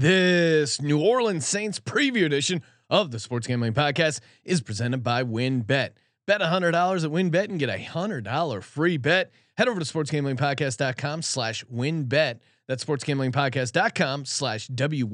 This New Orleans Saints preview edition of the Sports Gambling Podcast is presented by WynnBET. Bet $100 at WynnBET and get a $100 free bet. Head over to sportsgamblingpodcast.com slash wynnbet. That's sportsgamblingpodcast.com slash W-Y-N-N-B-E-T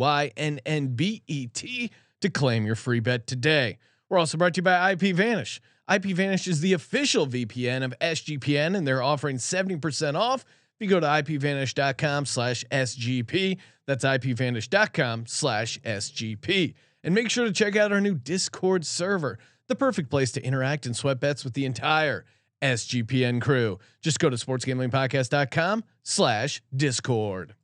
to claim your free bet today. We're also brought to you by IP Vanish. IP Vanish is the official VPN of SGPN and they're offering 70% off if you go to ipvanish.com slash SGP. That's ipvanish.com slash SGP. And make sure to check out our new Discord server, the perfect place to interact and sweat bets with the entire SGPN crew. Just go to sportsgamblingpodcast.com slash Discord.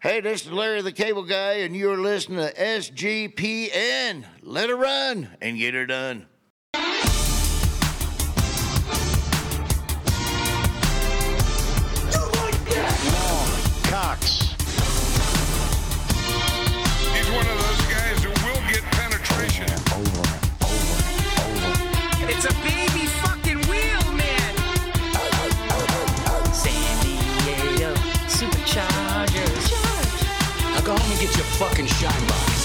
Hey, this is Larry the Cable Guy, and you're listening to SGPN. Let her run and get her done. Fucking shine box.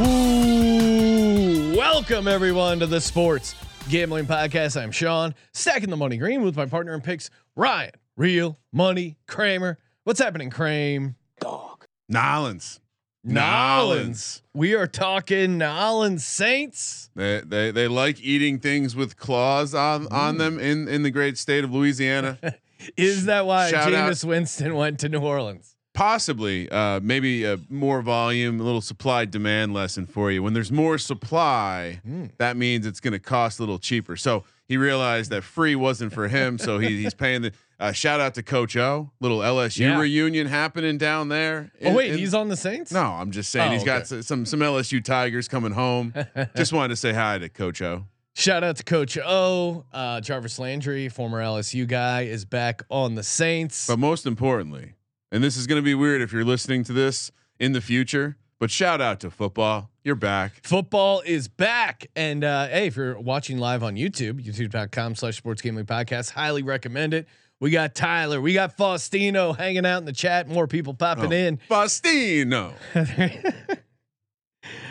Ooh, welcome everyone to the Sports Gambling Podcast. I'm Sean, stacking the money green with my partner in picks, Ryan. Real money Kramer. What's happening, Kramer? Dog. Nolans. Nolans. We are talking Nolans Saints. They, they they like eating things with claws on on them in in the great state of Louisiana. Is that why Shout out- Jameis Winston went to New Orleans? Possibly, uh, maybe uh, more volume, a little supply demand lesson for you. When there's more supply, that means it's going to cost a little cheaper. So he realized that free wasn't for him, so he, he's paying the. Uh, shout out to Coach O, little LSU Yeah. reunion happening down there. Oh wait, in- he's on the Saints. No, I'm just saying Oh, he's got some some LSU Tigers coming home. just wanted to say hi to Coach O. Shout out to Coach O. Uh, Jarvis Landry, former LSU guy, is back on the Saints. But most importantly, and this is going to be weird if you're listening to this in the future, but shout out to football. You're back. Football is back. And uh, hey, if you're watching live on YouTube, youtube.com slash sports gambling podcast, highly recommend it. We got Tyler, we got Faustino hanging out in the chat, more people popping Oh, in. Faustino.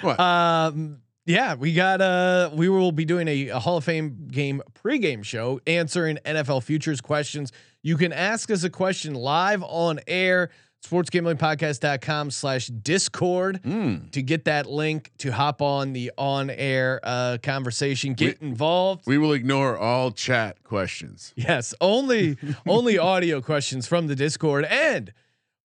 what? Um, yeah, we got uh we will be doing a, a Hall of Fame game pregame show answering NFL futures questions. You can ask us a question live on air, sportsgamblingpodcast.com slash discord Mm. to get that link to hop on the on air uh conversation, get involved. we will ignore all chat questions. Yes, only only audio questions from the Discord and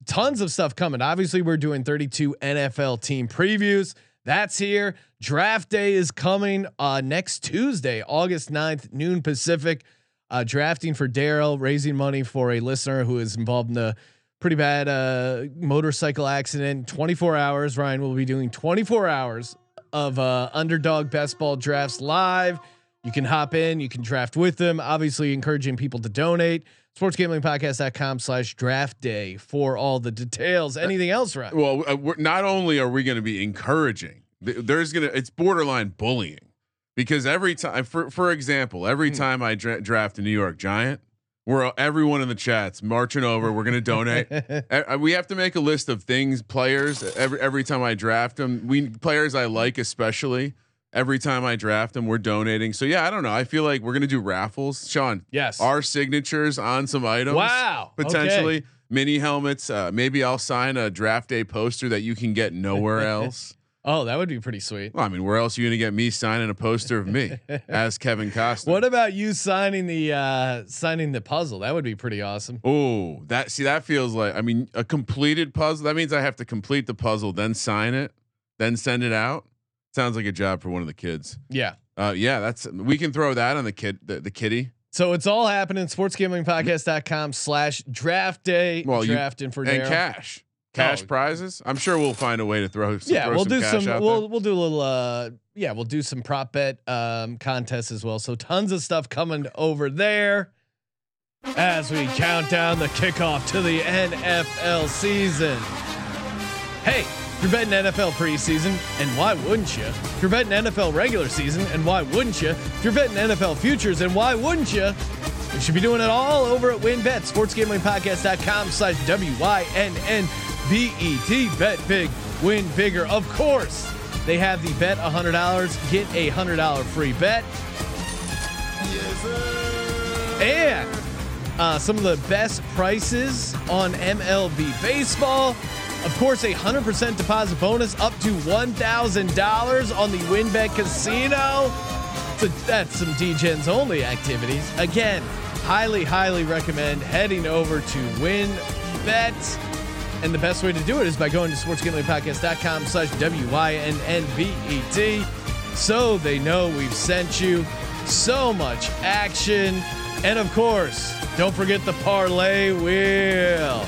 tons of stuff coming. Obviously, we're doing 32 NFL team previews. That's here. Draft day is coming uh, next Tuesday, August 9th, noon Pacific. Uh, drafting for Daryl, raising money for a listener who is involved in a pretty bad uh, motorcycle accident. 24 hours. Ryan will be doing 24 hours of uh, underdog best ball drafts live. You can hop in, you can draft with them. Obviously, encouraging people to donate. Sportsgamblingpodcast.com slash draft day for all the details. Anything else, Ryan? Well, uh, we're, not only are we going to be encouraging, th- there's going to it's borderline bullying because every time, for for example, every Hmm. time I dra- draft a New York Giant, we're everyone in the chats marching over. We're going to donate. Uh, we have to make a list of things, players. Every every time I draft them, we players I like especially. Every time I draft them, we're donating. So yeah, I don't know. I feel like we're gonna do raffles, Sean. Yes. our signatures on some items. Wow, okay. potentially mini helmets. Uh, maybe I'll sign a draft day poster that you can get nowhere else. Oh, that would be pretty sweet. well, I mean, where else are you gonna get me signing a poster of me as Kevin Costner? What about you signing the uh signing the puzzle? That would be pretty awesome. Oh, that see that feels like I mean a completed puzzle. That means I have to complete the puzzle, then sign it, then send it out. Sounds like a job for one of the kids. Yeah. Uh, yeah, that's we can throw that on the kid, the, the kitty. So it's all happening. Sportsgamblingpodcast.com slash draft day. Well, you- drafting for and cash, cash Oh. prizes. I'm sure we'll find a way to throw. Some, Yeah, throw we'll some do some. We'll there. we'll do a little. uh Yeah, we'll do some prop bet um contests as well. So tons of stuff coming over there as we count down the kickoff to the NFL season. Hey, you're betting NFL preseason, and why wouldn't you? You're betting NFL regular season, and why wouldn't you? You're betting NFL futures, and why wouldn't you? You should be doing it all over at WynnBET, sportsgamblingpodcast.com slash W-Y-N-N-B-E-T. Bet big, win bigger. Of course, they have the bet $100, get a $100 free bet. And uh, some of the best prices on MLB baseball. Of course, a 100% deposit bonus up to $1,000 on the WynnBET Casino. So that's some DGens only activities. Again, highly, highly recommend heading over to WynnBET. And the best way to do it is by going to sportsgamblingpodcast.com slash W-Y-N-N-B-E-T. So they know we've sent you so much action. And of course, don't forget the parlay wheel.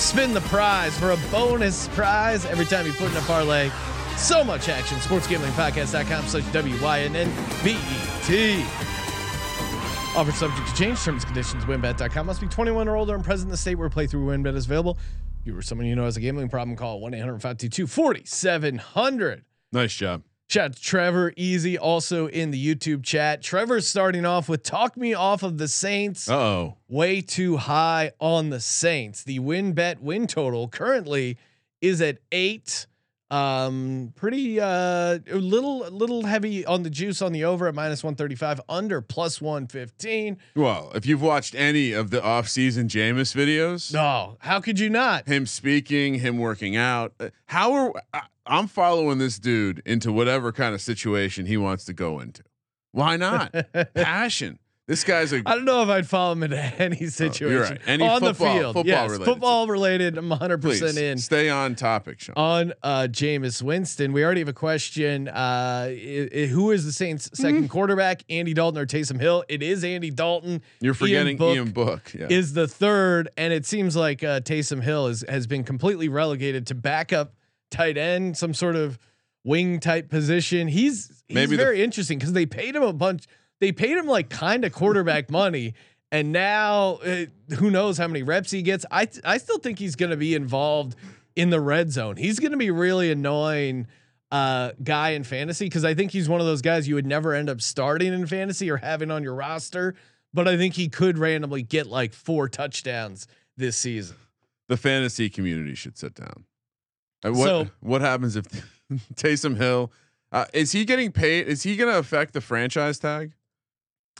Spin the prize for a bonus prize every time you put in a parlay. So much action. SportsGamblingPodcast.com slash W-Y-N-N-B-E-T. Offer subject to change. Terms and conditions. WynnBET.com. Must be 21 or older and present in the state where playthrough WynnBET is available. If you or someone you know has a gambling problem, call 1-800-522-4700. Nice job. Shout out to Trevor Easy also in the YouTube chat. Trevor's starting off with talk me off of the Saints. Uh oh. Way too high on the Saints. The win bet win total currently is at eight. Um, pretty uh, a little little heavy on the juice on the over at minus one thirty five, under plus one fifteen. Well, if you've watched any of the off-season Jameis videos, No, how could you not? him speaking, him working out, uh, how are I, I'm following this dude into whatever kind of situation he wants to go into. Why not? Passion. This guy's a I don't know if I'd follow him into any situation right. Any on the football- field. football yes, related. football related. I'm 100 please percent in. stay on topic, Sean. on uh Jameis Winston. We already have a question. Uh i- i- who is the Saints second quarterback? Andy Dalton or Taysom Hill? It is Andy Dalton. You're forgetting Book Ian Book. Yeah. Is the third, and it seems like uh Taysom Hill is, has been completely relegated to backup tight end, some sort of wing type position. He's he's Maybe the- very interesting because they paid him a bunch. They paid him like kind of quarterback money. And now, uh, who knows how many reps he gets? I I still think he's going to be involved in the red zone. He's going to be really annoying uh, guy in fantasy because I think he's one of those guys you would never end up starting in fantasy or having on your roster. But I think he could randomly get like four touchdowns this season. the fantasy community should sit down. What So- what happens if Taysom Hill uh, is he getting paid? Is he going to affect the franchise tag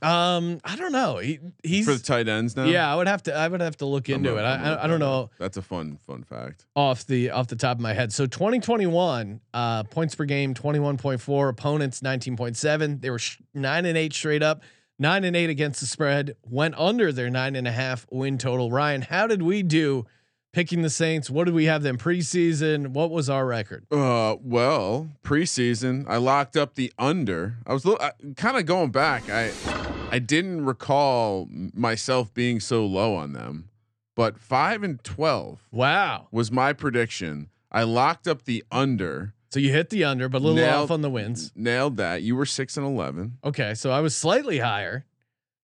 Um, I don't know. He he's for the tight ends now? yeah. I would have to I would have to look into gonna- it. I'm I I, don't know. That's a fun fun fact. off the off the top of my head. So 2021 uh, points per game 21.4, opponents 19.7. They were sh- nine and eight straight up, nine and eight against the spread. Went under their nine and a half win total. Ryan, how did we do picking the Saints? What did we have them preseason? What was our record? Uh, well, preseason, I locked up the under. I was kind of going back. I I didn't recall myself being so low on them, but five and twelve Wow. was my prediction. I locked up the under. So you hit the under, but a little Nailed- off on the wins. Nailed that. You were six and eleven. Okay, so I was slightly higher.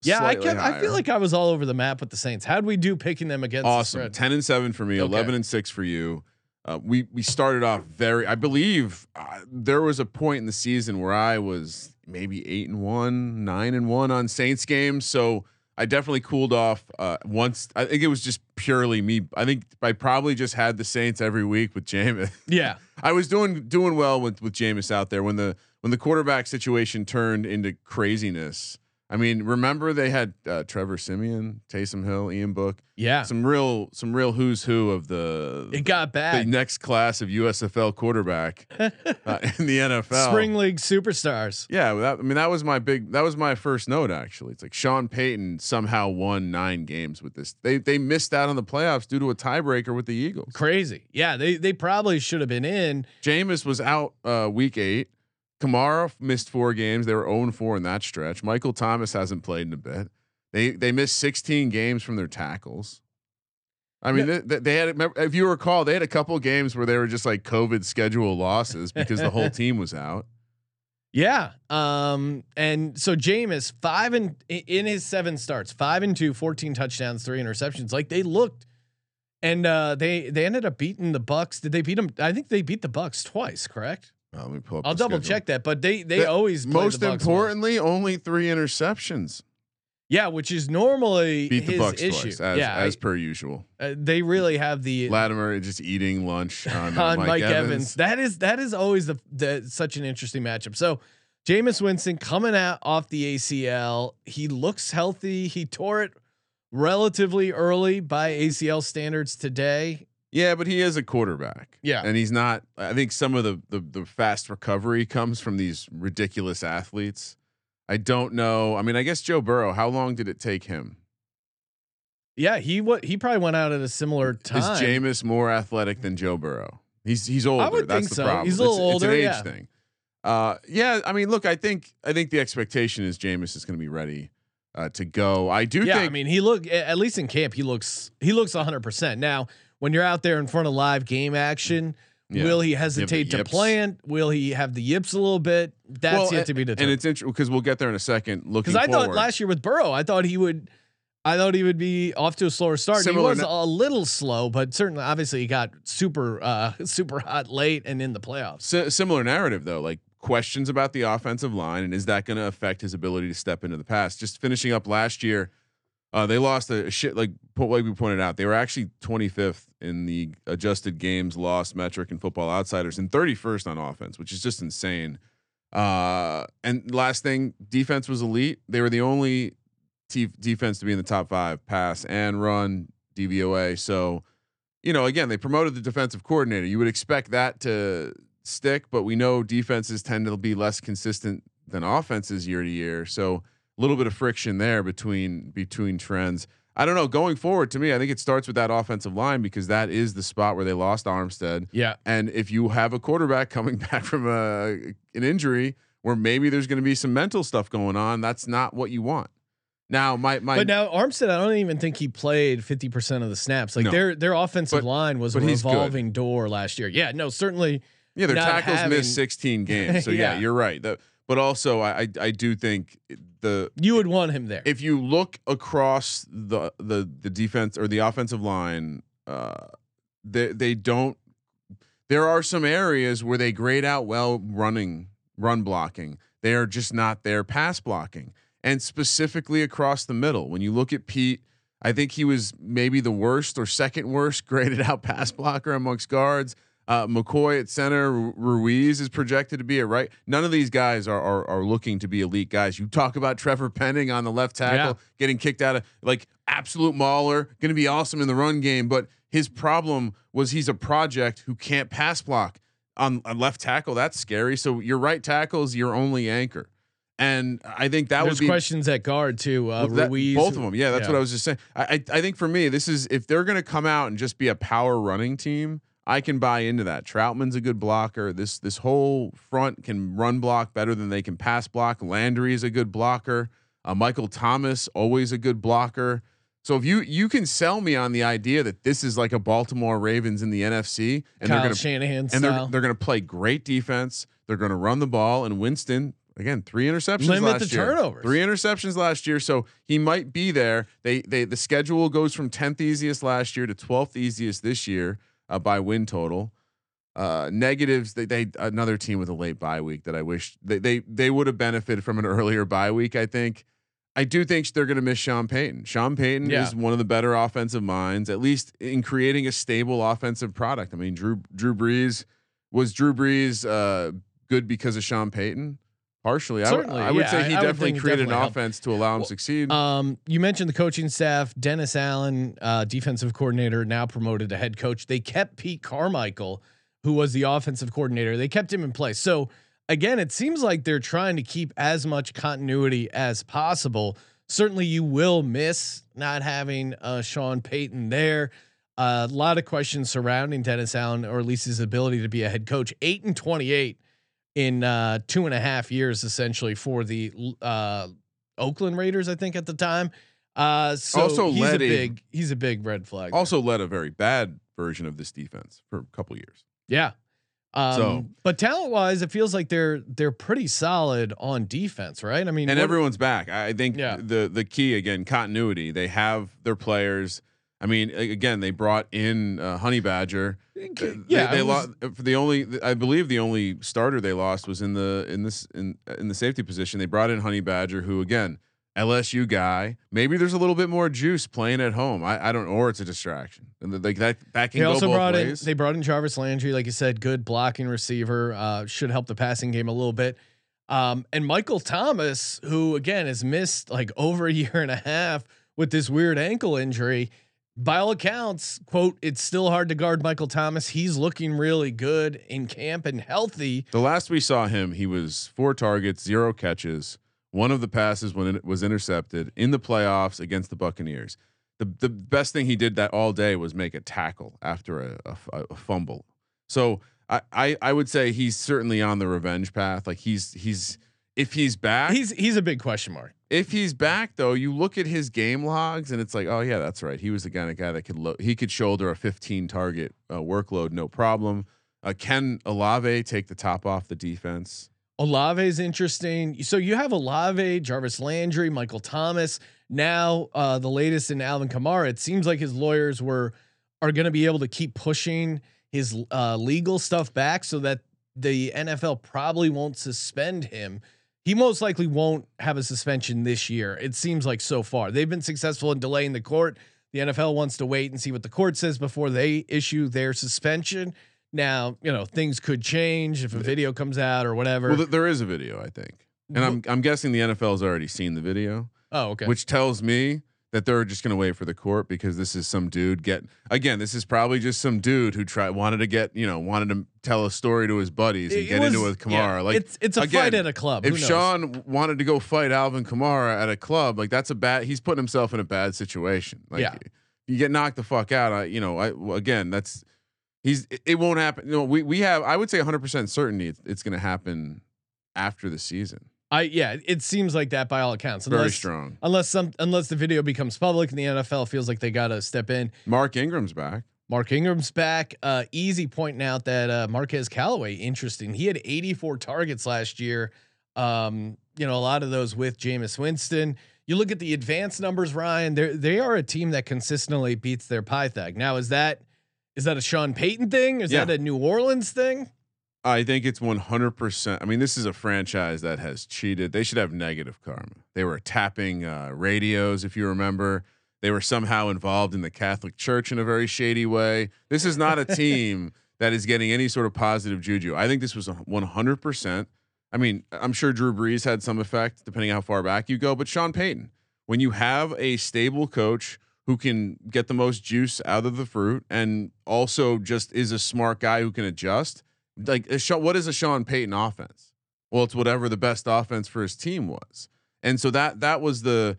Yeah, I kept, I feel like I was all over the map with the Saints. How'd we do picking them against the awesome. spread? Ten and seven for me. Okay. Eleven and six for you. Uh, we we started off very. I believe uh, there was a point in the season where I was maybe eight and one, nine and one on Saints games. So I definitely cooled off uh, once. I think it was just purely me. I think I probably just had the Saints every week with Jameis. Yeah. I was doing doing well with with Jameis out there when the when the quarterback situation turned into craziness. I mean, remember they had uh, Trevor Siemian, Taysom Hill, Ian Book, Yeah. some real some real who's who of the It got bad. the next class of USFL quarterback uh, in the NFL. Spring League superstars. Yeah, that, I mean that was my big that was my first note actually. It's like Sean Payton somehow won 9 games with this. They they missed out on the playoffs due to a tiebreaker with the Eagles. Crazy. Yeah, they they probably should have been in. Jameis was out uh, week 8. Kamara missed 4 games. They were 0 4 in that stretch. Michael Thomas hasn't played in a bit. They they missed 16 games from their tackles. I mean, they, they had if you recall, they had a couple games where they were just like COVID schedule losses because the whole team was out. Yeah. Um and so Jameis 5 and in his 7 starts, 5 and 2, 14 touchdowns, 3 interceptions. Like they looked and uh they they ended up beating the Bucks. Did they beat them? I think they beat the Bucks twice, correct? Uh, let me pull up I'll double schedule. check that, but they they The- always Most the importantly, only three interceptions. Yeah, which is normally Beat the his Bucks issue. twice, as, yeah, as I- per usual. uh, they really have the Lattimore just eating lunch on, on Mike, Mike, Evans. Evans. That is that is always the, the such an interesting matchup. So Jameis Winston coming out off the ACL, he looks healthy. He tore it relatively early by ACL standards today. Yeah, but he is a quarterback. Yeah. and he's not. I think some of the, the the fast recovery comes from these ridiculous athletes. I don't know. I mean, I guess Joe Burrow. How long did it take him? Yeah, he what he probably went out at a similar time. Is Jameis more athletic than Joe Burrow? He's he's older. I would That's think the so. problem. He's a little it's, It's older, an age yeah. thing. Uh, yeah. I mean, look. I think I think the expectation is Jameis is going to be ready uh, to go. I do yeah, think. I mean, he look at least in camp, he looks he looks 100. percent Now, when you're out there in front of live game action, Yeah. will he You have the hesitate to plant? Will he have the yips a little bit? That's well, yet to be determined. and it's interesting because we'll get there in a second. Looking Because I forward. thought last year with Burrow, I thought he would. I thought he would be off to a slower start. Similar he was a little slow, but certainly, obviously, he got super, uh, super hot late and in the playoffs. Si- similar narrative though, like questions about the offensive line and is that going to affect his ability to step into the pass? Just finishing up last year, uh, they lost a shit like like we pointed out. They were actually 25th in the adjusted games lost metric in Football Outsiders and 31st on offense, which is just insane. Uh, and last thing, defense was elite. They were the only t- defense to be in the top five pass and run DVOA. So, you know, again, they promoted the defensive coordinator. You would expect that to stick, but we know defenses tend to be less consistent than offenses year to year. So little bit of friction there between between trends. I don't know. Going forward, to me, I think it starts with that offensive line because that is the spot where they lost Armstead. Yeah, And if you have a quarterback coming back from a an injury where maybe there's going to be some mental stuff going on, that's not what you want. Now, my my but now Armstead, I don't even think he played fifty percent of the snaps. Like No. their their offensive But- line was a he's good. revolving door last year. Yeah, no, certainly. Yeah, their tackles having- missed 16 games. So yeah, Yeah. you're right. The, but also, I, I do think the You would want him there. if you look across the the the defense or the offensive line, uh, they they don't. There are some areas where they grade out well running, run blocking. They are just not there pass blocking, and specifically across the middle. When you look at Peat, I think he was maybe the worst or second worst graded out pass blocker amongst guards. Uh, McCoy at center, Ruiz is projected to be a right. None of these guys are, are are looking to be elite guys. You talk about Trevor Penning on the left tackle Yeah. getting kicked out of like absolute mauler, going to be awesome in the run game, but his problem was he's a project who can't pass block on, on left tackle. That's scary. So your right tackle is your only anchor, and I think that There's would be questions at guard too. Uh, that- Ruiz, both of them. Yeah, that's what I was just saying. I, I I think for me, this is if they're going to come out and just be a power running team, I can buy into that. Trautman's a good blocker. This this whole front can run block better than they can pass block. Landry is a good blocker. Uh, Michael Thomas always a good blocker. So if you you can sell me on the idea that this is like a Baltimore Ravens in the NFC and Kyle they're going to Shanahan and they're they're going to play great defense. They're going to run the ball, and Winston again three interceptions Limit last the year. turnovers. Three interceptions last year, so he might be there. They they the schedule goes from tenth easiest last year to twelfth easiest this year uh, by win total. Uh, negatives. They, they another team with a late bye week that I wish they they they would have benefited from an earlier bye week. I think. I do think they're going to miss Sean Payton. Sean Payton Yeah. is one of the better offensive minds, at least in creating a stable offensive product. I mean, Drew Drew Brees was Drew Brees uh, good because of Sean Payton? Partially, I would- Certainly, I would yeah, say he I- I definitely it created definitely an helped. offense to allow him Well, succeed. Um, you mentioned the coaching staff. Dennis Allen, uh, defensive coordinator, now promoted to head coach. They kept Pete Carmichael, who was the offensive coordinator. They kept him in place. So again, it seems like they're trying to keep as much continuity as possible. Certainly, you will miss not having uh, Sean Payton there. a lot of questions surrounding Dennis Allen, or at least his ability to be a head coach. Eight and twenty-eight in uh, two and a half years, essentially for the uh, Oakland Raiders, I think at the time. Uh, so Also he's a led a- big he's a big red flag. there. also led a very bad version of this defense for a couple years. yeah. Um, So- but talent wise, it feels like they're they're pretty solid on defense, right? I mean, and what- everyone's back. I I think Yeah. the the key again continuity. They have their players. I mean, again, they brought in uh, Honey Badger. Uh, yeah, they, they lost for the only. I believe the only starter they lost was in the in this in in the safety position. They brought in Honey Badger, who again LSU guy. Maybe there's a little bit more juice playing at home. I, I don't, or it's a distraction. And like that, that can They also brought ways. in they brought in Jarvis Landry, like you said, good blocking receiver. Uh, should help the passing game a little bit. Um, and Michael Thomas, who again has missed like over a year and a half with this weird ankle injury. By all accounts, quote, it's still hard to guard Michael Thomas. He's looking really good in camp and healthy. the last we saw him, he was four targets, zero catches. One of the passes when it was intercepted in the playoffs against the Buccaneers. The the best thing he did that all day was make a tackle after a a fumble. So I, I I would say he's certainly on the revenge path. Like he's he's if he's back, He's he's a big question mark. if he's back though, you look at his game logs and it's like, oh yeah, that's right. He was the kind of guy that could lo- he could shoulder a 15 target uh, workload, no problem. Uh, can Olave take the top off the defense? Olave is interesting. So you have Olave, Jarvis Landry, Michael Thomas. Now uh, the latest in Alvin Kamara. It seems like his lawyers were are going to be able to keep pushing his uh, legal stuff back so that the NFL probably won't suspend him. He most likely won't have a suspension this year. It seems like so far they've been successful in delaying the court. The NFL wants to wait and see what the court says before they issue their suspension. Now, you know, things could change if a video comes out or whatever. Well, th- there is a video, I think, and I'm I'm guessing the NFL's already seen the video, oh, okay. which tells me that they're just going to wait for the court because this is some dude get again. This is probably just some dude who tried wanted to get you know wanted to tell a story to his buddies and It get into it was- with Kamara. yeah, like it's it's a again, fight at a club. If? Sean wanted to go fight Alvin Kamara at a club, like that's a bad. He's putting himself in a bad situation. Like, Yeah. you get knocked the fuck out. I, you know, I again, that's he's. It, it won't happen. You know, we we have. I would say 100 percent certainty it's, it's going to happen after the season. I yeah, it seems like that by all accounts. Very Unless, strong. Unless some unless the video becomes public and the NFL feels like they got to step in. Mark Ingram's back. Mark Ingram's back. Uh, easy pointing out that uh, Marquez Callaway, interesting. He had 84 targets last year. Um, you know, a lot of those with Jameis Winston. You look at the advanced numbers, Ryan. They they are a team that consistently beats their Pythag. Now, is that is that a Sean Payton thing? Is Yeah. that a New Orleans thing? I think it's 100%. I mean, this is a franchise that has cheated. They should have negative karma. They were tapping uh, radios, if you remember. They were somehow involved in the Catholic Church in a very shady way. This is not a team that is getting any sort of positive juju. I think this was 100%. I mean, I'm sure Drew Brees had some effect, depending how far back you go, but Sean Payton, when you have a stable coach who can get the most juice out of the fruit and also just is a smart guy who can adjust, like uh, Sha- what is a Sean Payton offense? Well, it's whatever the best offense for his team was. And so that that was the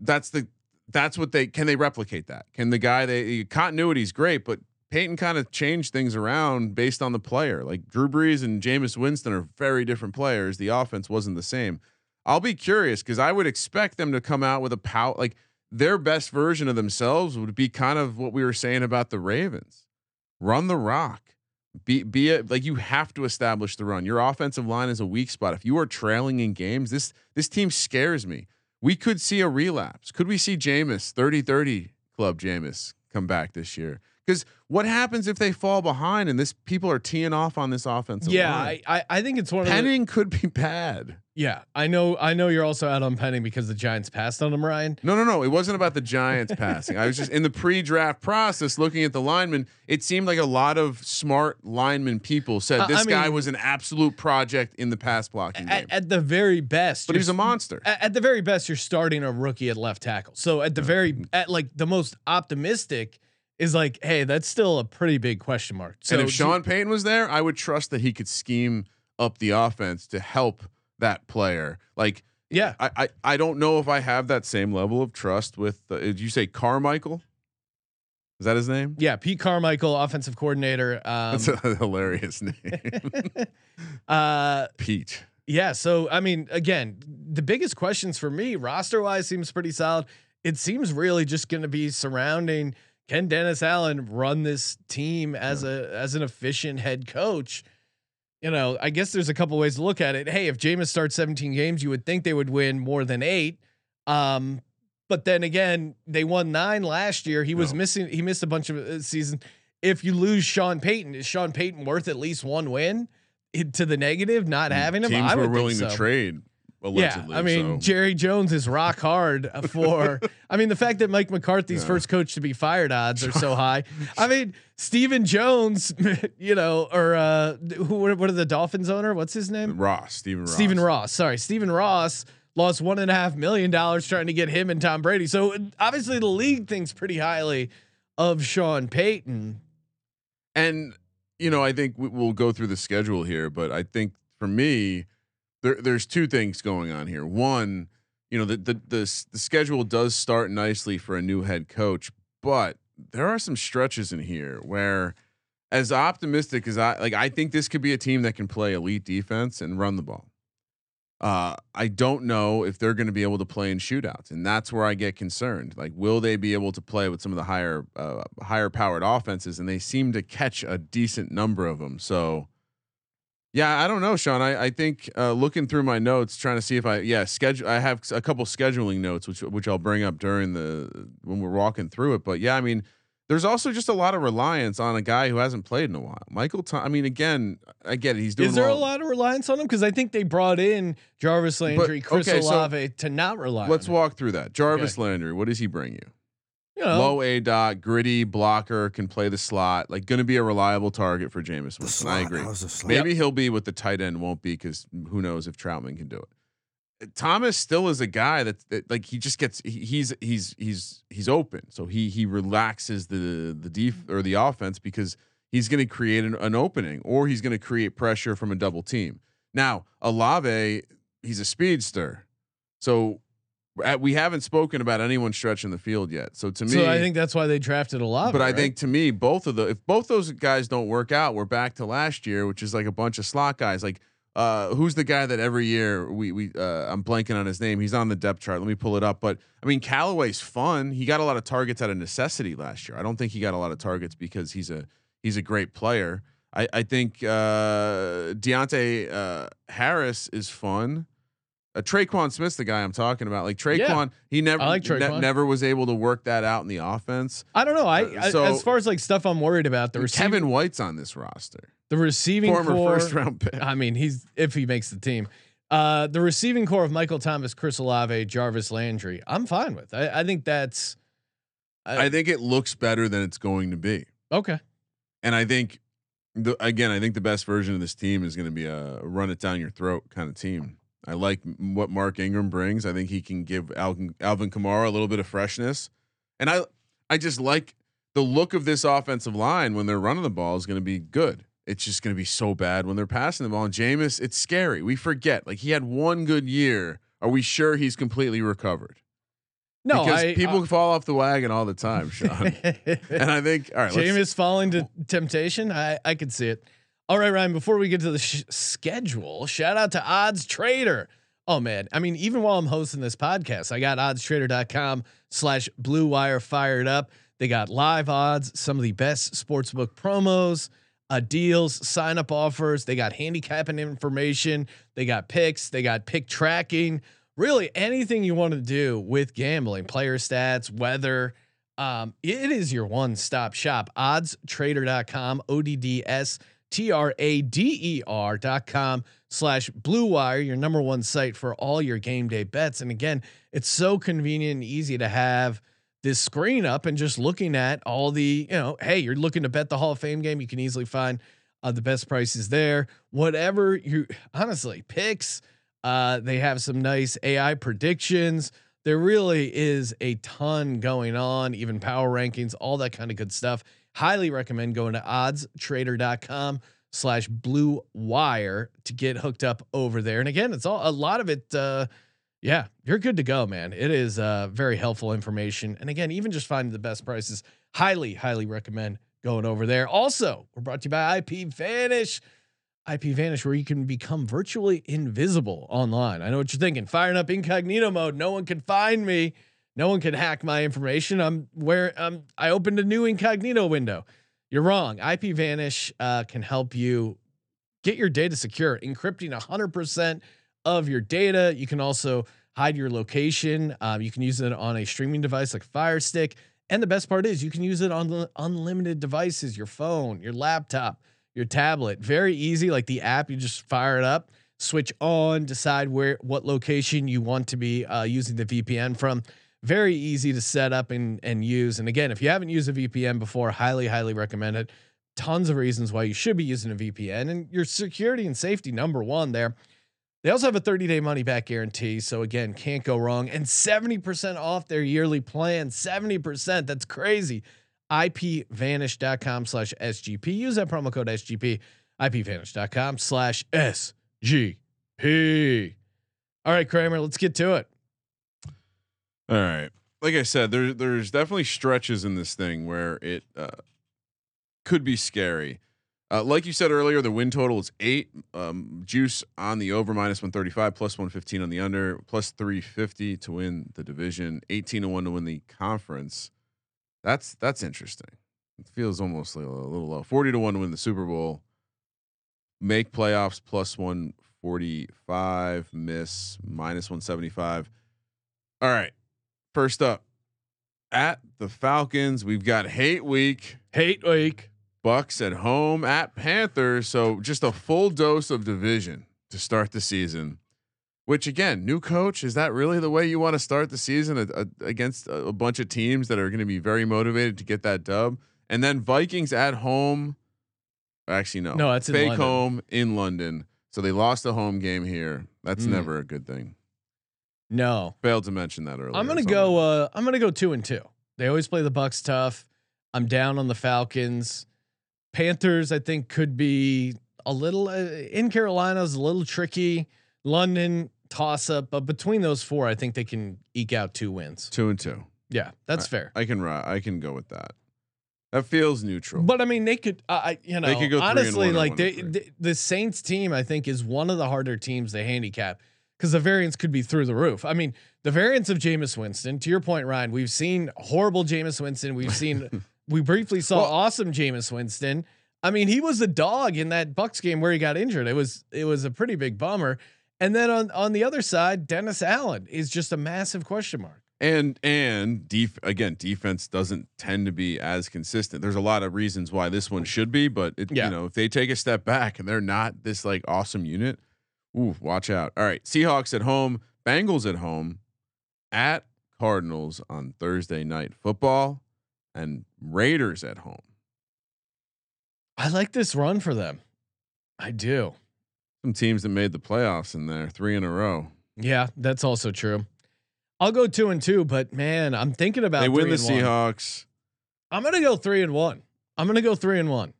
that's the that's what they can they replicate that? Can the guy they continuity is great, but Payton kind of changed things around based on the player. Like Drew Brees and Jameis Winston are very different players. The offense wasn't the same. I'll be curious because I would expect them to come out with a power like their best version of themselves would be kind of what we were saying about the Ravens. Run the rock. Be be a, like you have to establish the run. Your offensive line is a weak spot. If you are trailing in games, this this team scares me. We could see a relapse. Could we see Jameis 30-30 club Jameis come back this year? Because what happens if they fall behind and this people are teeing off on this offensive Yeah, line? I, I I think it's one of the, Penning could be bad. Yeah, I know. I know you're also out on Penning because the Giants passed on him, Ryan. No, no, no. It wasn't about the Giants passing. I was just in the pre-draft process looking at the linemen. It seemed like a lot of smart lineman people said Uh, I this guy mean- was an absolute project in the pass blocking game. At, at the very best, but he's a monster. At, at the very best, you're starting a rookie at left tackle. So at the very, at like the most optimistic is like, hey, that's still a pretty big question mark. So and if Sean Payton was there, I would trust that he could scheme up the offense to help that player. Like, yeah, I, I, I don't know if I have that same level of trust with. Uh, did you say Carmichael? Is that his name? yeah, Pete Carmichael, offensive coordinator. Um, That's a hilarious name, uh, Pete. Yeah. So, I mean, again, the biggest questions for me, roster wise, seems pretty solid. It seems really just going to be surrounding can Dennis Allen run this team as a as an efficient head coach. You know, I guess there's a couple ways to look at it. Hey, if Jameis starts 17 games, you would think they would win more than eight. Um, but then again, they won nine last year. He was missing. He missed a bunch of uh, season. If you lose Sean Payton, is Sean Payton worth at least one win? it- to the negative, not having him. Teams I were willing think to trade allegedly. yeah, I mean so. Jerry Jones is rock hard for. I mean the fact that Mike McCarthy's Yeah. first coach to be fired odds are so high. I mean Stephen Jones, you know, or uh, who? What what are the Dolphins owner? What's his name? Ross, Stephen Ross. Stephen Ross. Sorry, Stephen Ross lost one and a half million dollars trying to get him and Tom Brady. So obviously the league thinks pretty highly of Sean Payton. And you know, I think we, we'll go through the schedule here, but I think for me, there, there's two things going on here. One, you know, the, the the the schedule does start nicely for a new head coach, but there are some stretches in here where, as optimistic as I like, I think this could be a team that can play elite defense and run the ball. Uh, I don't know if they're going to be able to play in shootouts, and that's where I get concerned. Like, will they be able to play with some of the higher, uh, higher powered offenses? And they seem to catch a decent number of them. So, yeah, I don't know, Sean. I, I think uh, looking through my notes, trying to see if I, yeah, schedule. I have a couple scheduling notes, which which I'll bring up during the when we're walking through it. But yeah, I mean, there's also just a lot of reliance on a guy who hasn't played in a while. Michael, Tom, I mean, again, I get it. He's doing. Is there well. a lot of reliance on him? Because I think they brought in Jarvis Landry, Chris okay, so Olave to not rely. Let's on him. walk through that. Jarvis Landry, what does he bring you? You know, Low A dot, gritty blocker, can play the slot, like going to be a reliable target for Jameis The Winston. I agree. How's the slot? Maybe he'll be what the tight end won't be because who knows if Trautman can do it. Thomas still is a guy that, that like he just gets he- he's he's he's he's open, so he he relaxes the the def mm-hmm. or the offense because he's going to create an, an opening or he's going to create pressure from a double team. Now Olave, he's a speedster, so we haven't spoken about anyone stretching the field yet. So to me, so I think that's why they drafted a lot. but I right? think to me, both of the if both those guys don't work out, we're back to last year, which is like a bunch of slot guys. Like, uh, who's the guy that every year we we uh, I'm blanking on his name. He's on the depth chart. Let me pull it up. But I mean, Callaway's fun. He got a lot of targets out of necessity last year. I don't think he got a lot of targets because he's a he's a great player. I I think uh, Deonte uh, Harris is fun. Uh, Tre'Quan Smith's the guy I'm talking about. Like Tre'Quan, he never I like ne- never was able to work that out in the offense. I don't know. I, Uh, I- so- as far as like stuff I'm worried about the receiving, Kevin White's on this roster. the receiving Former corps. first round pick. I mean, he's if he makes the team. Uh, the receiving corps of Michael Thomas, Chris Olave, Jarvis Landry, I'm fine with. I, I think that's I think it looks better than it's going to be. okay. And I think the, again, I think the best version of this team is going to be a run it down your throat kind of team. I like what Mark Ingram brings. I think he can give Alvin, Alvin Kamara a little bit of freshness. And I I just like the look of this offensive line when they're running the ball is going to be good. It's just going to be so bad when they're passing the ball. And Jameis, it's scary. We forget. Like he had one good year. Are we sure he's completely recovered? No, because I, people uh, fall off the wagon all the time, Sean. and I think all right, Jameis falling to temptation. I I could see it. All right, Ryan. Before we get to the sh- schedule, shout out to Odds Trader. Oh man, I mean, even while I'm hosting this podcast, I got oddstrader.com slash blue wire fired up. They got live odds, some of the best sportsbook promos, uh, deals, sign up offers. They got handicapping information. They got picks. They got pick tracking. Really, anything you want to do with gambling, player stats, weather. Um, it is your one stop shop. Oddstrader.com, O D D S T R A D E com slash Blue Wire, your number one site for all your game day bets. And again, it's so convenient and easy to have this screen up and just looking at all the, you know, hey, you're looking to bet the Hall of Fame game. You can easily find uh, the best prices there. Whatever you honestly picks, uh, they have some nice AI predictions. There really is a ton going on, even power rankings, all that kind of good stuff. Highly recommend going to oddstrader.com slash blue wire to get hooked up over there. And again, it's all a lot of it. Uh, yeah, you're good to go, man. It is uh, very helpful information. And again, even just finding the best prices, highly, highly recommend going over there. Also, we're brought to you by IP Vanish. IP Vanish, where you can become virtually invisible online. I know what you're thinking. Firing up incognito mode. No one can find me. No one can hack my information. I'm where um I opened a new incognito window. You're wrong. IP Vanish uh, can help you get your data secure, encrypting 100% of your data. You can also hide your location. Um, you can use it on a streaming device like Fire Stick. And the best part is you can use it on unlimited devices, your phone, your laptop, your tablet. Very easy. Like the app, you just fire it up. switch on, decide where what location you want to be uh, using the VPN from. Very easy to set up and and use. And again, if you haven't used a VPN before, highly highly recommend it. Tons of reasons why you should be using a VPN and your security and safety number one there. They also have a 30 day money back guarantee. So again, can't go wrong. And 70% off their yearly plan. 70%. That's crazy. IPVanish.com slash SGP. Use that promo code SGP. IPVanish.com slash SGP. All right, Kramer, let's get to it. All right. Like I said, there there's definitely stretches in this thing where it uh, could be scary. Uh, like you said earlier, the win total is eight. Um, juice on the over minus one thirty five, plus one fifteen on the under, plus three fifty to win the division, eighteen to one to win the conference. That's that's interesting. It feels almost like a little low. Forty to one to win the Super Bowl. Make playoffs plus one forty five. Miss minus one seventy five. All right. First up, at the Falcons, we've got hate week. Hate week. Bucks at home at Panthers. So just a full dose of division to start the season. Which again, new coach is that really the way you want to start the season a, a, against a, a bunch of teams that are going to be very motivated to get that dub? And then Vikings at home. Actually, no, No, that's fake London. home in London. So they lost the home game here. That's Mm. never a good thing. No. Failed to mention that earlier. I'm gonna go. Uh, I'm gonna go two and two. They always play the Bucks tough. I'm down on the Falcons. Panthers, I think, could be a little uh, in Carolina's a little tricky. London toss up, but between those four, I think they can eke out two wins. two and two. Yeah, that's fair. I can I can go with that. That feels neutral. But I mean, they could. Uh, I you know, They could go honestly, like they, the, the Saints team, I think, is one of the harder teams to handicap because the variance could be through the roof. I mean, the variance of Jameis Winston. To your point, Ryan, we've seen horrible Jameis Winston. We've seen. we briefly saw Well- awesome Jameis Winston. I mean, he was a dog in that Bucks game where he got injured. It was it was a pretty big bummer. And then on on the other side, Dennis Allen is just a massive question mark. and and def- again defense doesn't tend to be as consistent there's a lot of reasons why this one should be but it, Yeah. you know if they take a step back and they're not this like awesome unit ooh watch out all right seahawks at home bengals at home at cardinals on thursday night football and raiders at home I like this run for them. I do. some teams that made the playoffs in there three in a row Yeah, that's also true. I'll go two and two, but man, I'm thinking about they win the and one. seahawks I'm gonna go three and one. I'm gonna go three and one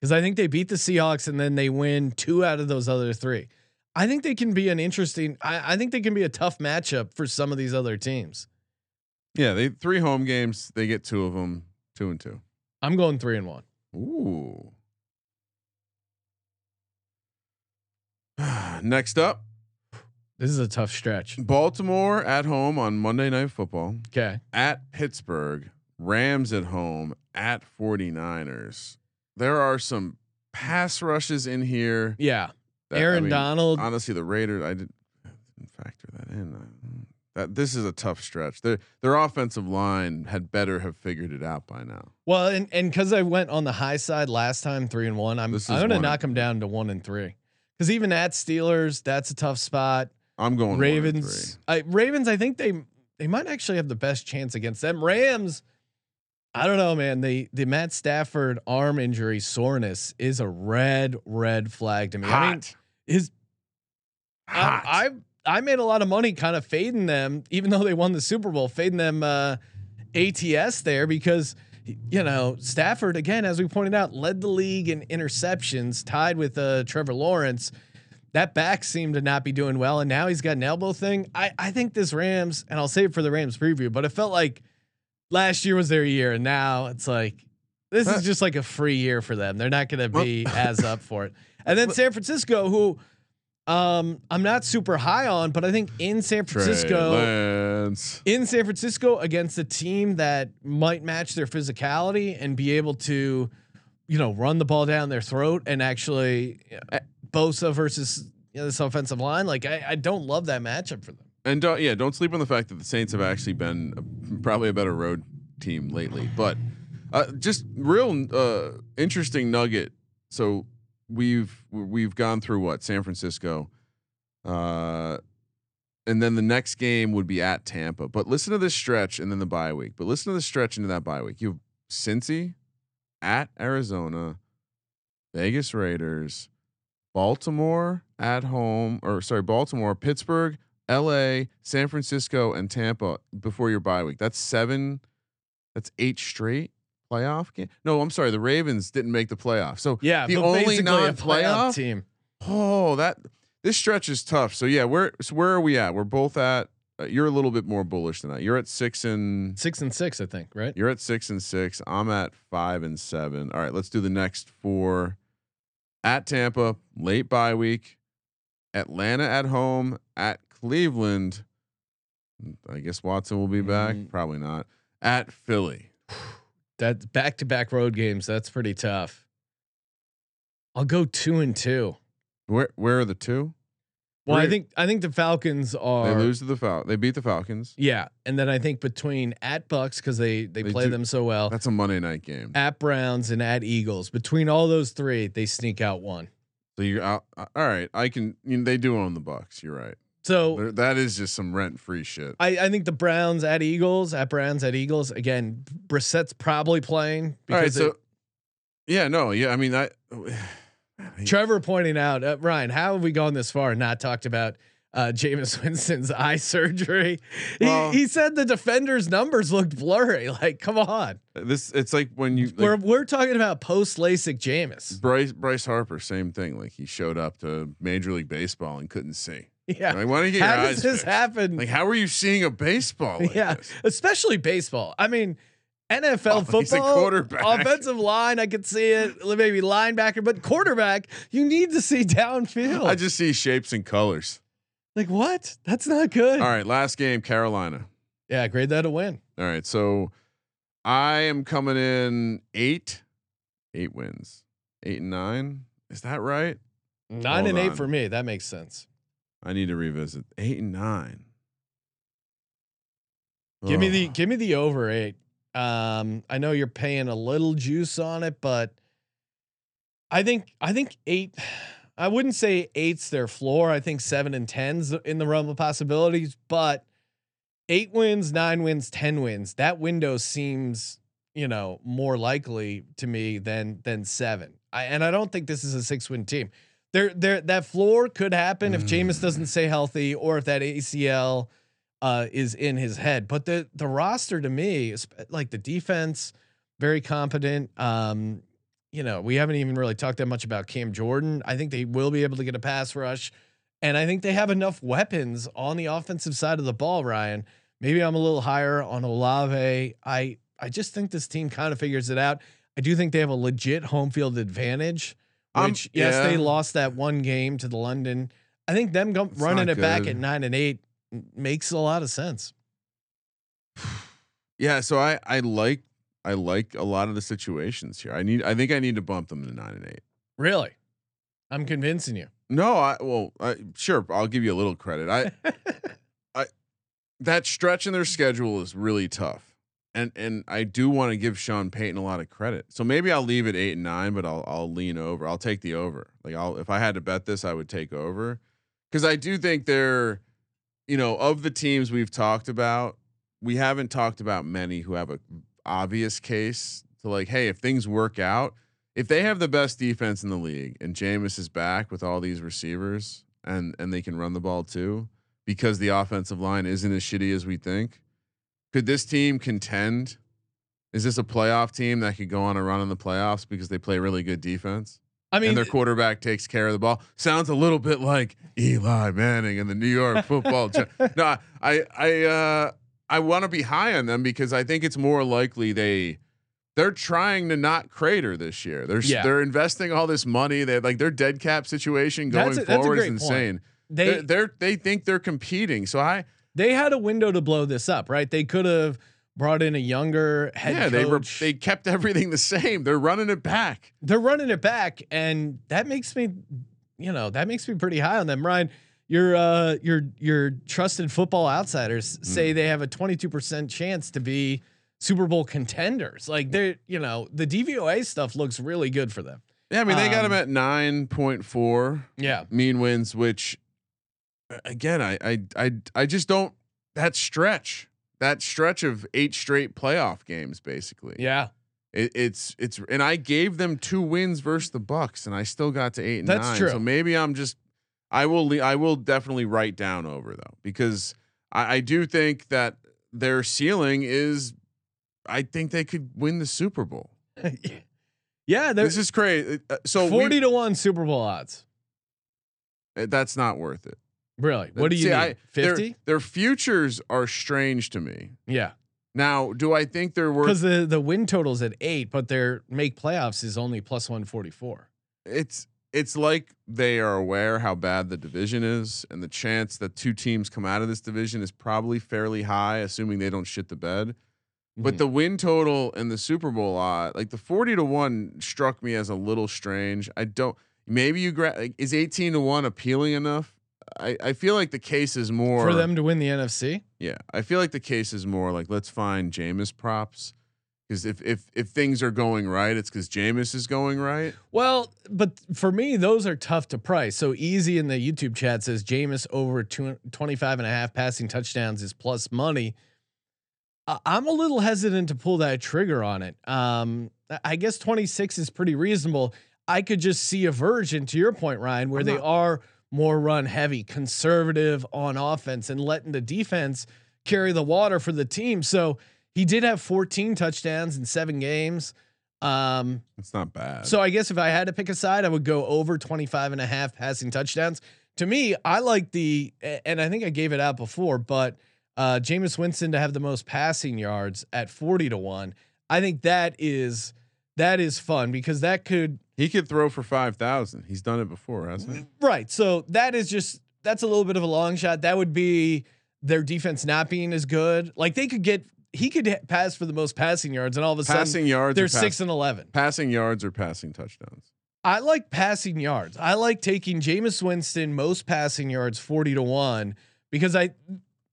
because I think they beat the Seahawks and then they win two out of those other three. I think they can be an interesting. I, I think they can be a tough matchup for some of these other teams. yeah they three home games they get two of them two and two I'm going three and one. Ooh. Next up, This is a tough stretch. Baltimore at home on Monday Night Football, Okay. at Pittsburgh, Rams at home, at 49ers. There are some pass rushes in here. Yeah. that- I Aaron mean, Donald. Honestly, the Raiders, I didn't, didn't factor that in. Uh, That this is a tough stretch. Their their offensive line had better have figured it out by now. Well, and and because I went on the high side last time, three and one, I'm I'm gonna knock them down to one and three. Because even at Steelers, that's a tough spot. I'm going Ravens. I, Ravens, I think they they might actually have the best chance against them. Rams, I don't know, man. The the Matt Stafford arm injury soreness is a red red flag to me. I mean, Hot. his Hot. I, I I made a lot of money kind of fading them, even though they won the Super Bowl, fading them uh, ATS there because you know Stafford again, as we pointed out, led the league in interceptions, tied with uh, Trevor Lawrence. That back seemed to not be doing well, and now he's got an elbow thing. I I think this Rams, and I'll save it for the Rams preview, but it felt like last year was their year, and now it's like this is just like a free year for them. They're not going to be as up for it. And then San Francisco, who um, I'm not super high on, but I think in San Francisco, in San Francisco against a team that might match their physicality and be able to, you know, run the ball down their throat and actually uh, Bosa versus you know, this offensive line. Like I, I don't love that matchup for them. And don't, yeah, don't sleep on the fact that the Saints have actually been a, probably a better road team lately. But uh, just real uh, interesting nugget. So we've we've gone through what San Francisco, uh, and then the next game would be at Tampa. But listen to this stretch, and then the bye week. But listen to the stretch into that bye week. You have Cincy at Arizona, Vegas Raiders, Baltimore at home, or sorry, Baltimore, Pittsburgh, L.A., San Francisco, and Tampa before your bye week. That's seven. That's eight straight playoff game. No, I'm sorry. The Ravens didn't make the playoff. So Yeah, the only non-playoff team. Oh, that this stretch is tough. So yeah, where so where are we at? We're both at. Uh, you're a little bit more bullish than I. You're at six and Six and six, I think, right? you're at six and six. I'm at five and seven. All right, let's do the next four. At Tampa, late bye week. Atlanta at home. At Cleveland. I guess Watson will be back. Mm. Probably not. At Philly. That back to back road games, that's pretty tough. I'll go two and two. Where where are the two? Well, I think I think the Falcons are They lose to the Fal. They beat the Falcons. Yeah, and then I think between at Bucks because they they, They play do- them so well, That's a Monday night game. at Browns and at Eagles. Between all those three, they sneak out one. So you're out. uh, All right, I can. You know, they do own the Bucks. You're right. So that is just some rent free shit. I, I think the Browns at Eagles, at Browns at Eagles. Again, Brissett's probably playing All right, because so it- yeah, no, yeah. I mean, I. Trevor pointing out, uh, Ryan, how have we gone this far and not talked about uh, Jameis Winston's eye surgery? Well- he, he said the defenders' numbers looked blurry. Like, come on, This it's like when you we're we're talking about post LASIK Jameis. Bryce Bryce Harper, same thing. Like he showed up to Major League Baseball and couldn't see. Yeah, Like, why don't you get how your does eyes this fixed? happen? Like, how are you seeing a baseball? Like yeah, this? especially baseball. I mean, NFL Oh, football, quarterback. offensive line, I could see it. Maybe linebacker, but quarterback, you need to see downfield. I just see shapes and colors. like what? That's not good. All right, last game, Carolina. Yeah, grade that a win. All right, so I am coming in eight, eight wins, eight and nine. Is that right? Nine Hold and eight for me. That makes sense. I need to revisit eight and nine. Give me the give me the over eight. Um, I know you're paying a little juice on it, but I think I think eight. I wouldn't say eight's their floor. I think seven and tens in the realm of possibilities, but eight wins, nine wins, ten wins. That window seems, you know, more likely to me than than seven. I, and I don't think this is a six win team. There, there, that floor could happen if Jameis doesn't stay healthy or if that ACL uh, is in his head. But the the roster to me is like the defense, very competent. Um, you know, we haven't even really talked that much about Cam Jordan. I think they will be able to get a pass rush, and I think they have enough weapons on the offensive side of the ball. Ryan, maybe I'm a little higher on Olave. I I just think this team kind of figures it out. I do think they have a legit home field advantage. Um, Which yes, they lost that one game to the London. I think them go, running it back at nine and eight makes a lot of sense. Yeah, so I I like I like a lot of the situations here. I need I think I need to bump them to nine and eight. Really, I'm convincing you. No, I well, I, sure, I'll give you a little credit. I I that stretch in their schedule is really tough. And and I do want to give Sean Payton a lot of credit. So maybe I'll leave it 8 and 9, but I'll I'll lean over. I'll take the over. Like I'll if I had to bet this, I would take over. Cuz I do think they're you know, of the teams we've talked about, we haven't talked about many who have a obvious case to like, hey, if things work out, if they have the best defense in the league and Jameis is back with all these receivers and and they can run the ball too, because the offensive line isn't as shitty as we think, could this team contend? Is this a playoff team that could go on a run in the playoffs because they play really good defense? I mean, and their quarterback takes care of the ball. Sounds a little bit like Eli Manning and the New York Football. Gi- no, I I uh, I want to be high on them because I think it's more likely they they're trying to not crater this year. They're Yeah. they're investing all this money. They like their dead cap situation going a- forward is great point. insane. they They're, they're they think they're competing. So I they had a window to blow this up, right? They could have brought in a younger head yeah coach. they were they kept everything the same. They're running it back. they're running it back, and that makes me, you know, that makes me pretty high on them. Ryan, your uh, your your trusted football outsiders Mm. say they have a twenty two percent chance to be Super Bowl contenders. Like they're, you know, the DVOA stuff looks really good for them. Yeah, I mean they got him Um, at nine point four Yeah. mean wins, which again, I I I I just don't that stretch that stretch of eight straight playoff games basically. Yeah. It, it's it's and I gave them two wins versus the Bucks, and I still got to eight and That's nine. true. So maybe I'm just I will le- I will definitely write down over though because I, I do think that their ceiling is I think they could win the Super Bowl. yeah. This is crazy. Uh, So we- 40 to 1 Super Bowl odds. uh, that's not worth it. Really? What do you See? I- their- 50? Their futures are strange to me. Yeah. Now, do I think they're worth? Because the, the win total's at eight, but their make playoffs is only plus 144. it's it's like they are aware how bad the division is, and the chance that two teams come out of this division is probably fairly high, assuming they don't shit the bed. But Mhm. the win total and the Super Bowl odd, like the forty to one, struck me as a little strange. I don't. Maybe you grab like, is eighteen to one appealing enough? I I feel like the case is more for them to win the NFC. Yeah, I feel like the case is more like let's find Jameis props because if if if things are going right, it's because Jameis is going right. Well, but for me, those are tough to price. So easy in the YouTube chat says Jameis over two, 25 and a half passing touchdowns is plus money. I- I'm a little hesitant to pull that trigger on it. Um, I- I guess 26 is pretty reasonable. I could just see a version to your point, Ryan, where I'm they not- are more run heavy, conservative on offense, and letting the defense carry the water for the team. So he did have 14 touchdowns in seven games. Um, It's not bad. so I guess if I had to pick a side, I would go over 25 and a half passing touchdowns. To me, I like the, and I think I gave it out before, but uh, Jameis Winston to have the most passing yards at 40 to one. I think that is, that is fun because that could, he could throw for five thousand. He's done it before, hasn't he? right. So that is just, that's a little bit of a long shot. That would be their defense not being as good. Like they could get, he could ha- pass for the most passing yards and all of a Passing sudden yards. they're pass- six and 11. passing yards or passing touchdowns. I like passing yards. I like taking Jameis Winston most passing yards 40 to 1 because I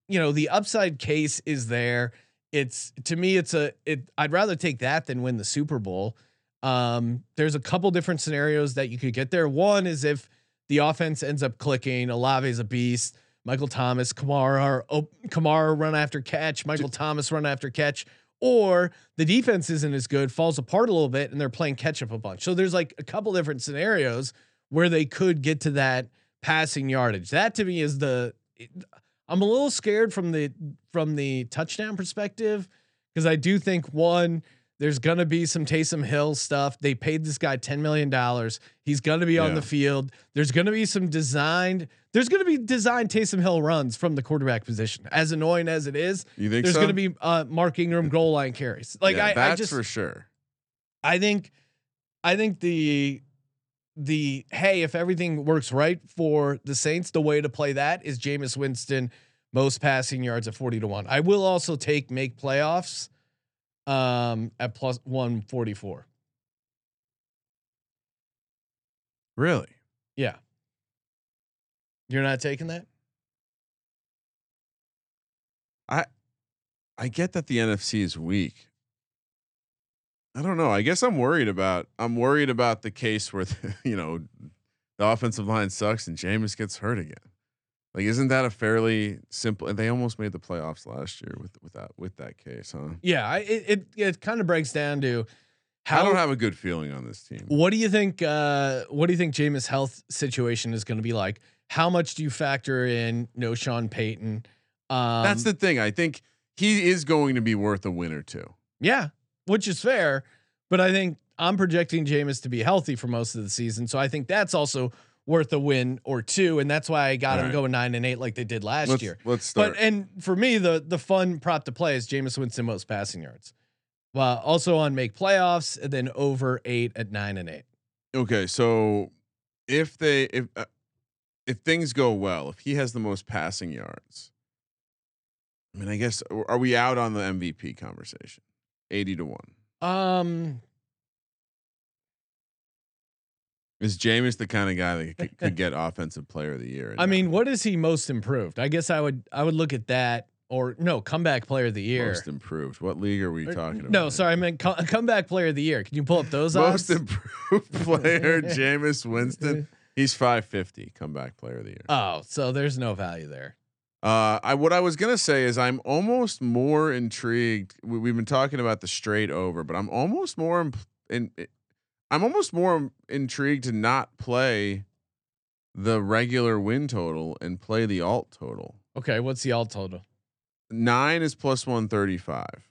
you know, the upside case is there. It's to me it's a it I'd rather take that than win the Super Bowl. Um there's a couple different scenarios that you could get there. One is if the offense ends up clicking, Olave's a beast, Michael Thomas, Kamara, oh, Kamara run after catch, Michael Thomas run after catch, or the defense isn't as good, falls apart a little bit, and they're playing catch up a bunch. So there's like a couple different scenarios where they could get to that passing yardage. That to me is the. I'm a little scared from the from the touchdown perspective because I do think one. There's gonna be some Taysom Hill stuff. They paid this guy ten million dollars. He's gonna be on the field. There's gonna be some designed. There's gonna be designed Taysom Hill runs from the quarterback position. As annoying as it is, You think there's so? gonna be uh, Mark Ingram goal line carries. Like Yeah, I, I just for sure. I think I think the the hey, if everything works right for the Saints, the way to play that is Jameis Winston most passing yards at 40 to 1. I will also take make playoffs um at plus 144. Really? Yeah. You're not taking that? I I get that the NFC is weak. I don't know. I guess I'm worried about. I'm worried about the case where the, you know the offensive line sucks and Jameis gets hurt again. Like, isn't that a fairly simple? And they almost made the playoffs last year with with that with that case, huh? Yeah, I, it it, it kind of breaks down to how I don't have a good feeling on this team. What do you think? Uh, what do you think Jameis' health situation is going to be like? How much do you factor in no Sean Payton? Um, That's the thing. I think he is going to be worth a win or two. yeah, which is fair, but I think I'm projecting Jameis to be healthy for most of the season, so I think that's also worth a win or two, and that's why I got All him right. going nine and eight like they did last Let's year. let's start. But and for me, the the fun prop to play is Jameis Winston most passing yards. Well, also on make playoffs, and then over eight at nine and eight. Okay, so if they if uh, if things go well, if he has the most passing yards, I mean, I guess are we out on the MVP conversation? Eighty to one. Um, Is Jameis the kind of guy that could, could get Offensive Player of the Year? I mean, what is he most improved? I guess I would I would look at that or no comeback player of the year. Most improved. What league are we talking about? No, sorry, I meant co- comeback player of the year. Can you pull up those Most odds? improved player, Jameis Winston. He's 550 comeback player of the year. oh, so there's no value there. Uh, I what I was gonna say is I'm almost more intrigued. We, we've been talking about the straight over, but I'm almost more in, in, I'm almost more intrigued to not play the regular win total and play the alt total. Okay, what's the alt total? Nine is plus one thirty five.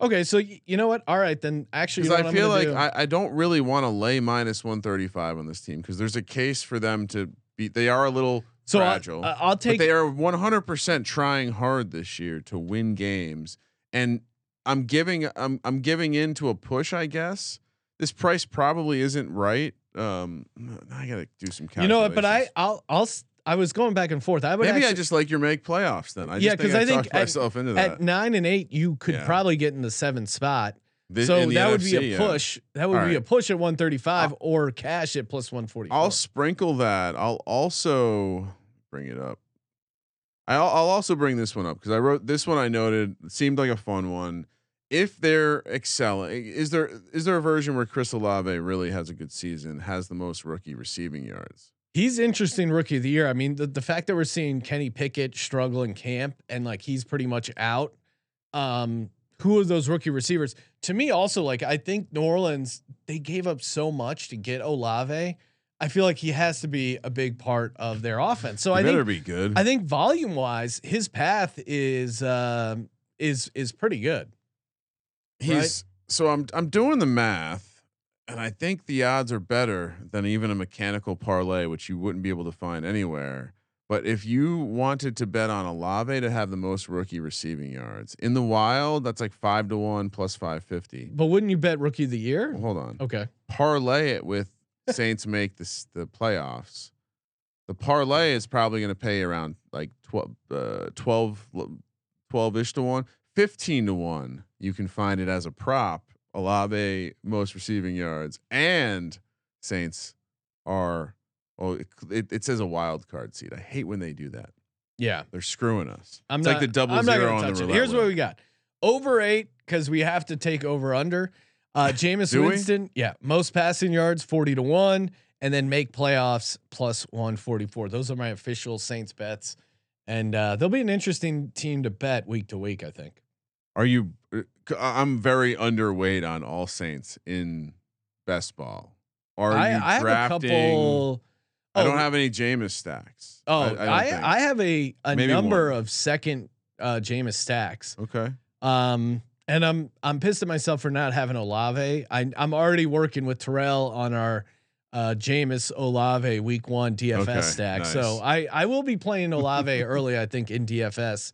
Okay, so y- you know what? All right, then actually, you Because know I feel like do? I, I don't really want to lay minus one thirty five on this team because there's a case for them to be. They are a little so fragile. uh, I'll but take they are 100% trying hard this year to win games and i'm giving i'm i'm giving in to a push i guess this price probably isn't right um i gotta do some calculations. you know what? But I. I'll I'll I was going back and forth. I would maybe i just like your make playoffs then i Yeah, think 'cause i, think at- myself into at nine and eight you could Yeah. probably get in the seventh spot. So that would be NFC, a yeah. push. That would All be a push at 135 or cash at plus 140. i'll sprinkle that i'll also bring it up I'll, I'll also bring this one up because I wrote this one. I noted seemed like a fun one. If they're excelling, is there is there a version where Chris Olave really has a good season, has the most rookie receiving yards? He's interesting rookie of the year. I mean, the, the fact that we're seeing Kenny Pickett struggle in camp and like he's pretty much out. Um, who are those rookie receivers? To me, also like I think New Orleans they gave up so much to get Olave. I feel like he has to be a big part of their offense. So He I better think be good. I think volume wise, his path is um, is is pretty good. He's so I'm I'm doing the math, and I think the odds are better than even a mechanical parlay, which you wouldn't be able to find anywhere. But if you wanted to bet on Olave to have the most rookie receiving yards in the wild, that's like five to one plus five fifty. But wouldn't you bet rookie of the year? Hold on. Okay. parlay it with Saints make this the playoffs. The parlay is probably going to pay around like 12 uh 12 12ish to 1, 15 to 1. You can find it as a prop. Olave most receiving yards and Saints are oh it, it, it says a wild card seat. I hate when they do that. Yeah. They're screwing us. I'm it's not like the double I'm zero on the. Here's what we got. Over eight, because we have to take over under. Uh Jameis Do we? Winston, yeah, most passing yards, 40 to 1, and then make playoffs plus 144. Those are my official Saints bets. And uh they'll be an interesting team to bet week to week, I think. Are you? uh, I'm very underweight on all Saints in best ball. Are I, you I have a drafting? couple. I don't Oh, have any Jameis stacks. Oh, I, I, I, don't I, think. have a a Maybe number one. of second uh Jameis stacks. okay. Um, and I'm I'm pissed at myself for not having Olave. I I'm already working with Terrell on our uh Jameis Olave week one DFS Okay, stack. So. I I will be playing Olave early, I think, in DFS.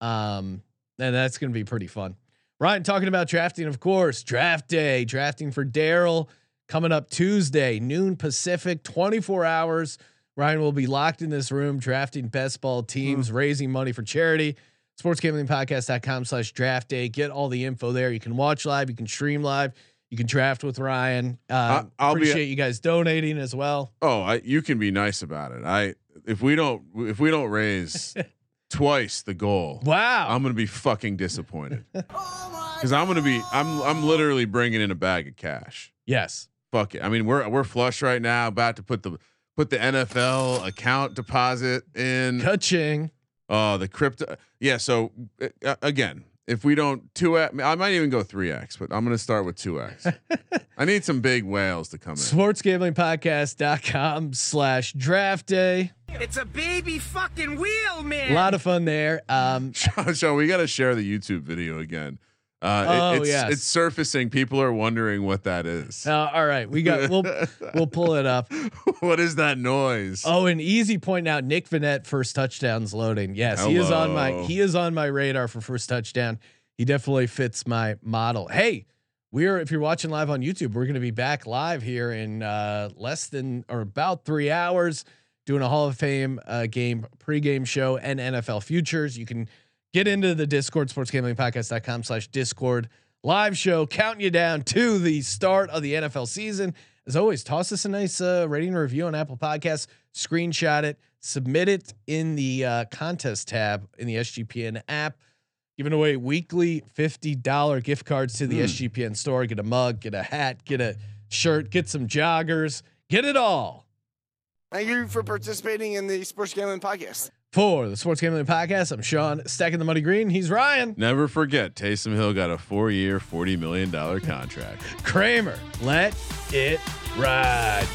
Um, and that's gonna be pretty fun. Ryan talking about drafting, of course. Draft day, drafting for Daryl coming up Tuesday, noon Pacific, 24 hours. Ryan will be locked in this room drafting best ball teams, Hmm. raising money for charity. Sportsgamblingpodcast.com slash draft day. Get all the info there. You can watch live, you can stream live, you can draft with Ryan. Uh, I'll be- appreciate you guys donating as well. Oh, I, you can be nice about it. I if we don't if we don't raise twice the goal, Wow. I'm gonna be fucking disappointed. Because I'm gonna be I'm I'm literally bringing in a bag of cash. yes. Fuck it. I mean we're we're flush right now. About to put the put the NFL account deposit in. Kaching. Oh, the crypto. Yeah. So uh, again, if we don't two x, I might even go three x, but I'm gonna start with two x. I need some big whales to come in. Sportsgamblingpodcast.com slash draft day. It's a baby fucking wheel, man. A lot of fun there. Um, Sean, Sean, we got to share the YouTube video again. Uh, it- Oh, it's, yes. it's surfacing. People are wondering what that is. uh, all right, we got we'll we'll pull it up. what is that noise? Oh, an easy point out. Nick Vannett first touchdowns loading. Yes, he is on my he is on my radar for first touchdown. He definitely fits my model. Hey, we're if you're watching live on YouTube, we're going to be back live here in uh, less than or about three hours, doing a Hall of Fame uh, game pregame show and NFL futures. You can get into the Discord sportsgamblingpodcast.com slash Discord live show, counting you down to the start of the NFL season. As always, toss us a nice uh, rating review on Apple Podcasts. Screenshot it, Submit it in the uh, contest tab in the SGPN app. Giving away weekly $50 gift cards to the SGPN store. Get a mug, get a hat, get a shirt, get some joggers, get it all. Thank you for participating in the Sports Gambling Podcast. For the Sports Gambling Podcast, I'm Sean, stacking the money green. He's Ryan Never forget, Taysom Hill got a four-year, forty million dollar contract. Kramer. Let it ride.